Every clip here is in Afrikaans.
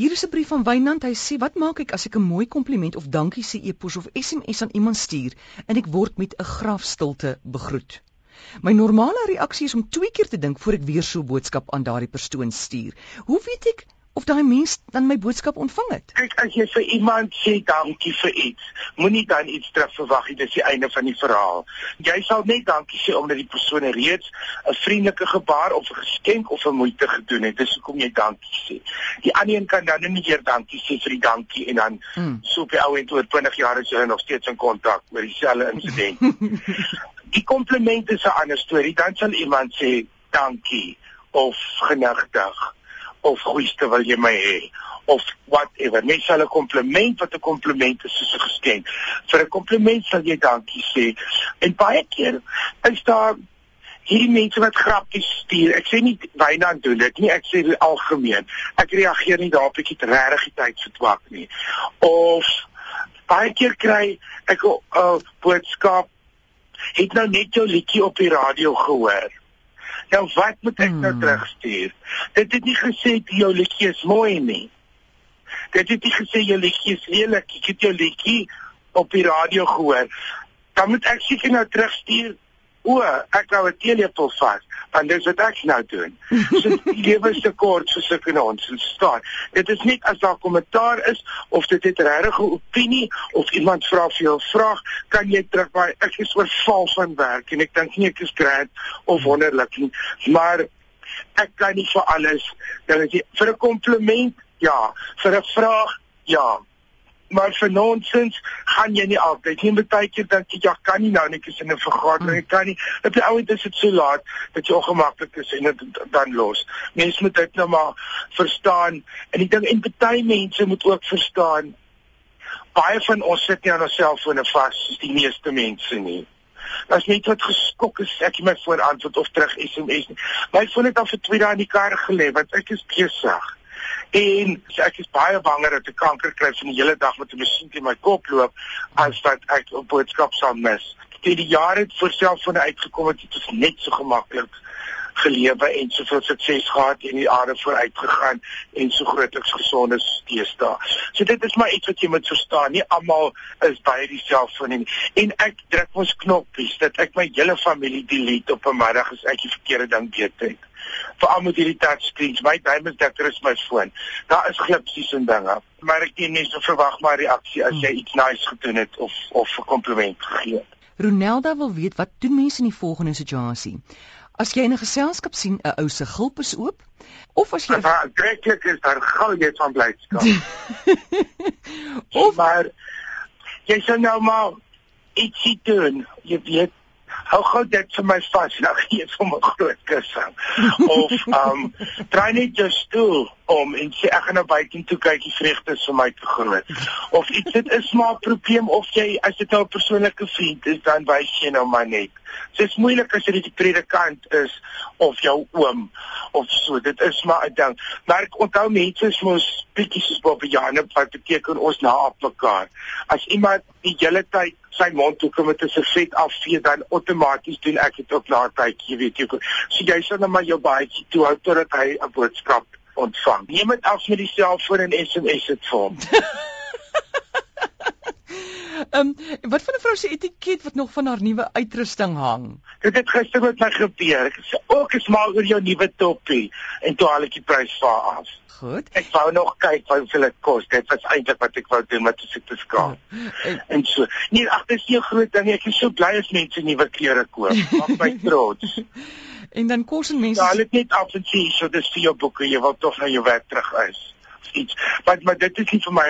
Hier is 'n brief van Wynand. Hy sê: "Wat maak ek as ek 'n mooi kompliment of dankie sê e-pos of SMS aan iemand stuur en ek word met 'n grafstilte begroet?" My normale reaksie is om twee keer te dink voor ek weer so 'n boodskap aan daardie persoon stuur. Hoe weet ek of daai mens dan my boodskap ontvang het. Kyk, as jy vir iemand sê dankie vir iets, moenie dan iets terug verwag nie. Dis die einde van die verhaal. Jy sal net dankie sê omdat die persoon reeds 'n vriendelike gebaar of 'n geskenk of 'n moeite gedoen het. Dis hoekom jy dankie sê. Die ander een kan dan nie weer dankie sê vir die dankie en dan hmm. so op die ou end oor 20 jaar is jy nog steeds in kontak oor dieselfde insident. die komplimente is 'n ander storie. Dan sal iemand sê dankie of genigtig of goeieste wil jy my hê of whatever. Mens sal 'n kompliment wat 'n kompliment is soos 'n geskenk. Vir 'n kompliment sal jy dankie sê. En baie keer is daar hierdie mense wat grappies stuur. Ek sê nie byna doen dit nie. Ek sê algemeen. Ek reageer nie daarop ek het regtig die tyd vir twak nie. Of baie keer kry ek 'n uh, boodskap het nou net jou liedjie op die radio gehoor. Nou wat moet ek nou hmm. terugstuur? Dit het nie gesê jou liedjie is mooi nie. Dit het nie gesê jou liedjie is lelik. Ek het jou liedjie op die radio gehoor. Dan moet ek seker nou terugstuur O, ek wou 'n teelepel vas, want dis wat ek nou doen. So lewe is te kort vir sulke nonsens staan. Dit is net as daar kommentaar is of dit het regtig 'n opinie of iemand vra vir jou vraag, kan jy terugwaai. Ek is oor val van werk en ek dink nie ek is grand of wonderlik nie, maar ek kan nie vir alles dan as jy vir 'n kompliment, ja, vir 'n vraag, ja maar vir nonsens gaan jy nie altyd nie. Baie keer dink jy ja, kan nie nou net is in 'n vergadering, kan nie. Op die ouend is dit so laat dat jy ongemaklik is en dit dan los. Mense moet dit nou maar verstaan. En ek dink en baie mense moet ook verstaan baie van ons sit nie aan ons selfone vas soos die meeste mense nie. As net wat geskok is, ek het my foon antwoord of terug SMS nie. My foon het al vir 2 dae in die kar gelê want ek is besig. En so ek is baie banger dat ek kanker kry van die hele dag met 'n masjien in my kop loop as wat ek 'n boodskap sal mis. Teen die jare het vir selfone uitgekom het dit is net so gemaklik gelewe en soveel sukses gehad en die aarde vooruit gegaan en so grootliks gesonde steeds daar. So dit is maar iets wat jy moet verstaan. Nie almal is by die selfoon en en ek druk mos knoppies dat ek my hele familie delete op 'n middag as ek die verkeerde ding weet veral met hierdie touchscreens. My dekker is my foon. Daar is glipsies en dinge, maar ek teen mense verwag maar reaksie as jy iets nice gedoen het of of 'n kompliment gegee het. Ronelda wil weet wat doen mense in die volgende situasie? As jy 'n geselskap sien 'n ou se gulp is oop of as jy aantreklik is, dan gou jy van blydskap. of maar jy sê nou maar ietsie doen. Jy weet hou gou dit vir my vas nou gee vir my groot kussing of um draai net jou stoel om en sê ek gaan nou buite toe kyk die vreugde is vir my te groot of iets dit is maar 'n probleem of jy as dit nou 'n persoonlike vriend is dan wys jy nou maar net Dit is moeilik as dit die predikant is of jou oom of so. Dit is maar 'n ding. Maar ek onthou mense is mos bietjie soos Bobbejane wat beteken ons na mekaar. As iemand die hele tyd sy mond toe kom met 'n servet afvee dan outomaties doen ek dit ook na 'n tydjie, weet jy. So jy sal net maar jou baadjie toe hou totdat hy 'n boodskap ontvang. Neem dit af met die selfoon en SMS dit vir hom. Ehm um, wat van 'n vrou se etiket wat nog van haar nuwe uitrusting hang? Dit het gister met my gebeur. Ek sê ook is maar oor jou nuwe toppie en toe al ek die prys vir af. Goed. Ek wou nog kyk wat hoeveel dit kos. Dit was eintlik wat ek wou doen met die skaap. En, en so. Nee, ag dis nie 'n groot ding nie. Ek is so bly as mense nuwe klere koop. Maak my trots. en dan kos en mense. Ja, dit net af en toe so dis vir jou boeke. Jy wil tog na jou werk terug is iets. Maar maar dit is nie vir my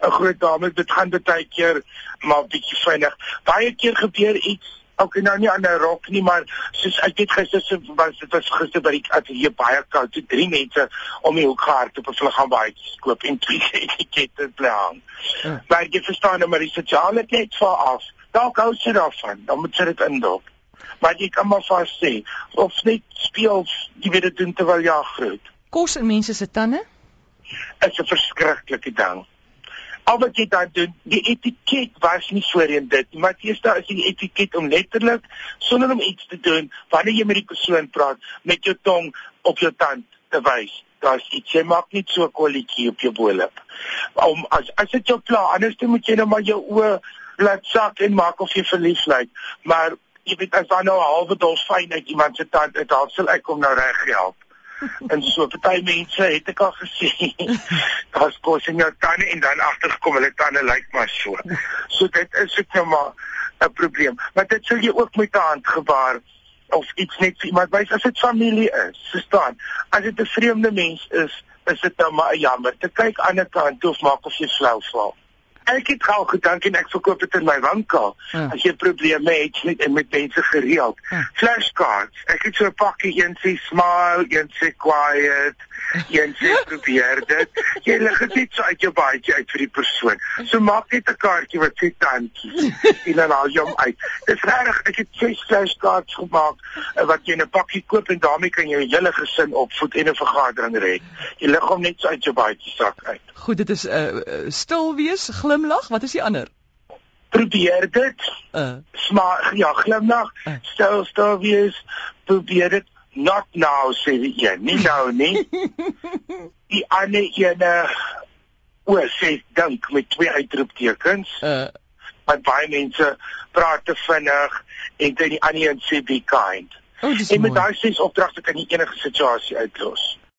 'n groot dame, dit gaan baie keer maar bietjie vinnig. Baie keer gebeur iets ook nou nie aan 'n rok nie, maar soos ek het gister se was dit was gister by die ateljee baie koud. Toe drie mense om die hoek gehard op 'n hulle gaan baie koop en twee etikette plan. Ja. Maar jy verstaan nou maar die sosiale net vir af. Dalk hou sy daarvan. Dan moet sy dit indop. Maar jy kan maar vas sê of net speel, jy weet dit doen terwyl jy groot. Kos in mense se tande? is 'n verskriklike ding. Al wat jy dan doen, die etiket was nie voorheen dit nie, maar daar is die etiket om letterlik sonder om iets te doen, wanneer jy met die persoon praat, met jou tong op jou tand te wys daar's iets jy maak net so kolletjie op jou bolop. Om as as dit jou pla, anders dan moet jy nou maar jou oë laat sak en maak of jy verlief lyk. Maar jy weet as dan nou 'n halwe dolfyn uit iemand se tand uit haal, sal ek hom nou reg help. en so party mense het ek al gesien. Daar's kos in jou tande en dan agtergekom hulle tande lyk maar so. So dit is ek nou maar 'n probleem. Maar dit sal jy ook met 'n hand gebaar of iets net vir iemand wys as dit familie is. Verstaan? As dit 'n vreemde mens is, is dit nou maar jammer. Te kyk aan die kant of maak of jy flou val ek het gou gedink en ek verkoop dit in my winkel. Ja. As jy probleme het met met mense gereeld. Ja. Flashcards. Ek het so 'n pakkie een sê smile, een sê quiet, een sê probeer dit. Jy lig dit net so uit jou baadjie uit vir die persoon. So maak net 'n kaartjie wat sê dankie. en dan al jou uit. Dis reg, ek het ses flashcards gemaak eh, wat jy in 'n pakkie koop en daarmee kan jy jou hele gesin opvoed en 'n vergadering red. Jy lig hom net so uit jou baadjie sak uit. Goed, dit is 'n uh, eh, eh, stil wees, glimlag. Wat is die ander? Probeer dit. Uh. Smaak ja, glimlag. Uh. Stil stil wees. Probeer dit. Not now sê die een. Nie nou nie. die ander ene o, sê dink met twee uitroeptekens. Uh. Want baie mense praat te vinnig en dan die ander een sê be kind. Oh, en met daai ses opdragte kan jy enige situasie uitlos.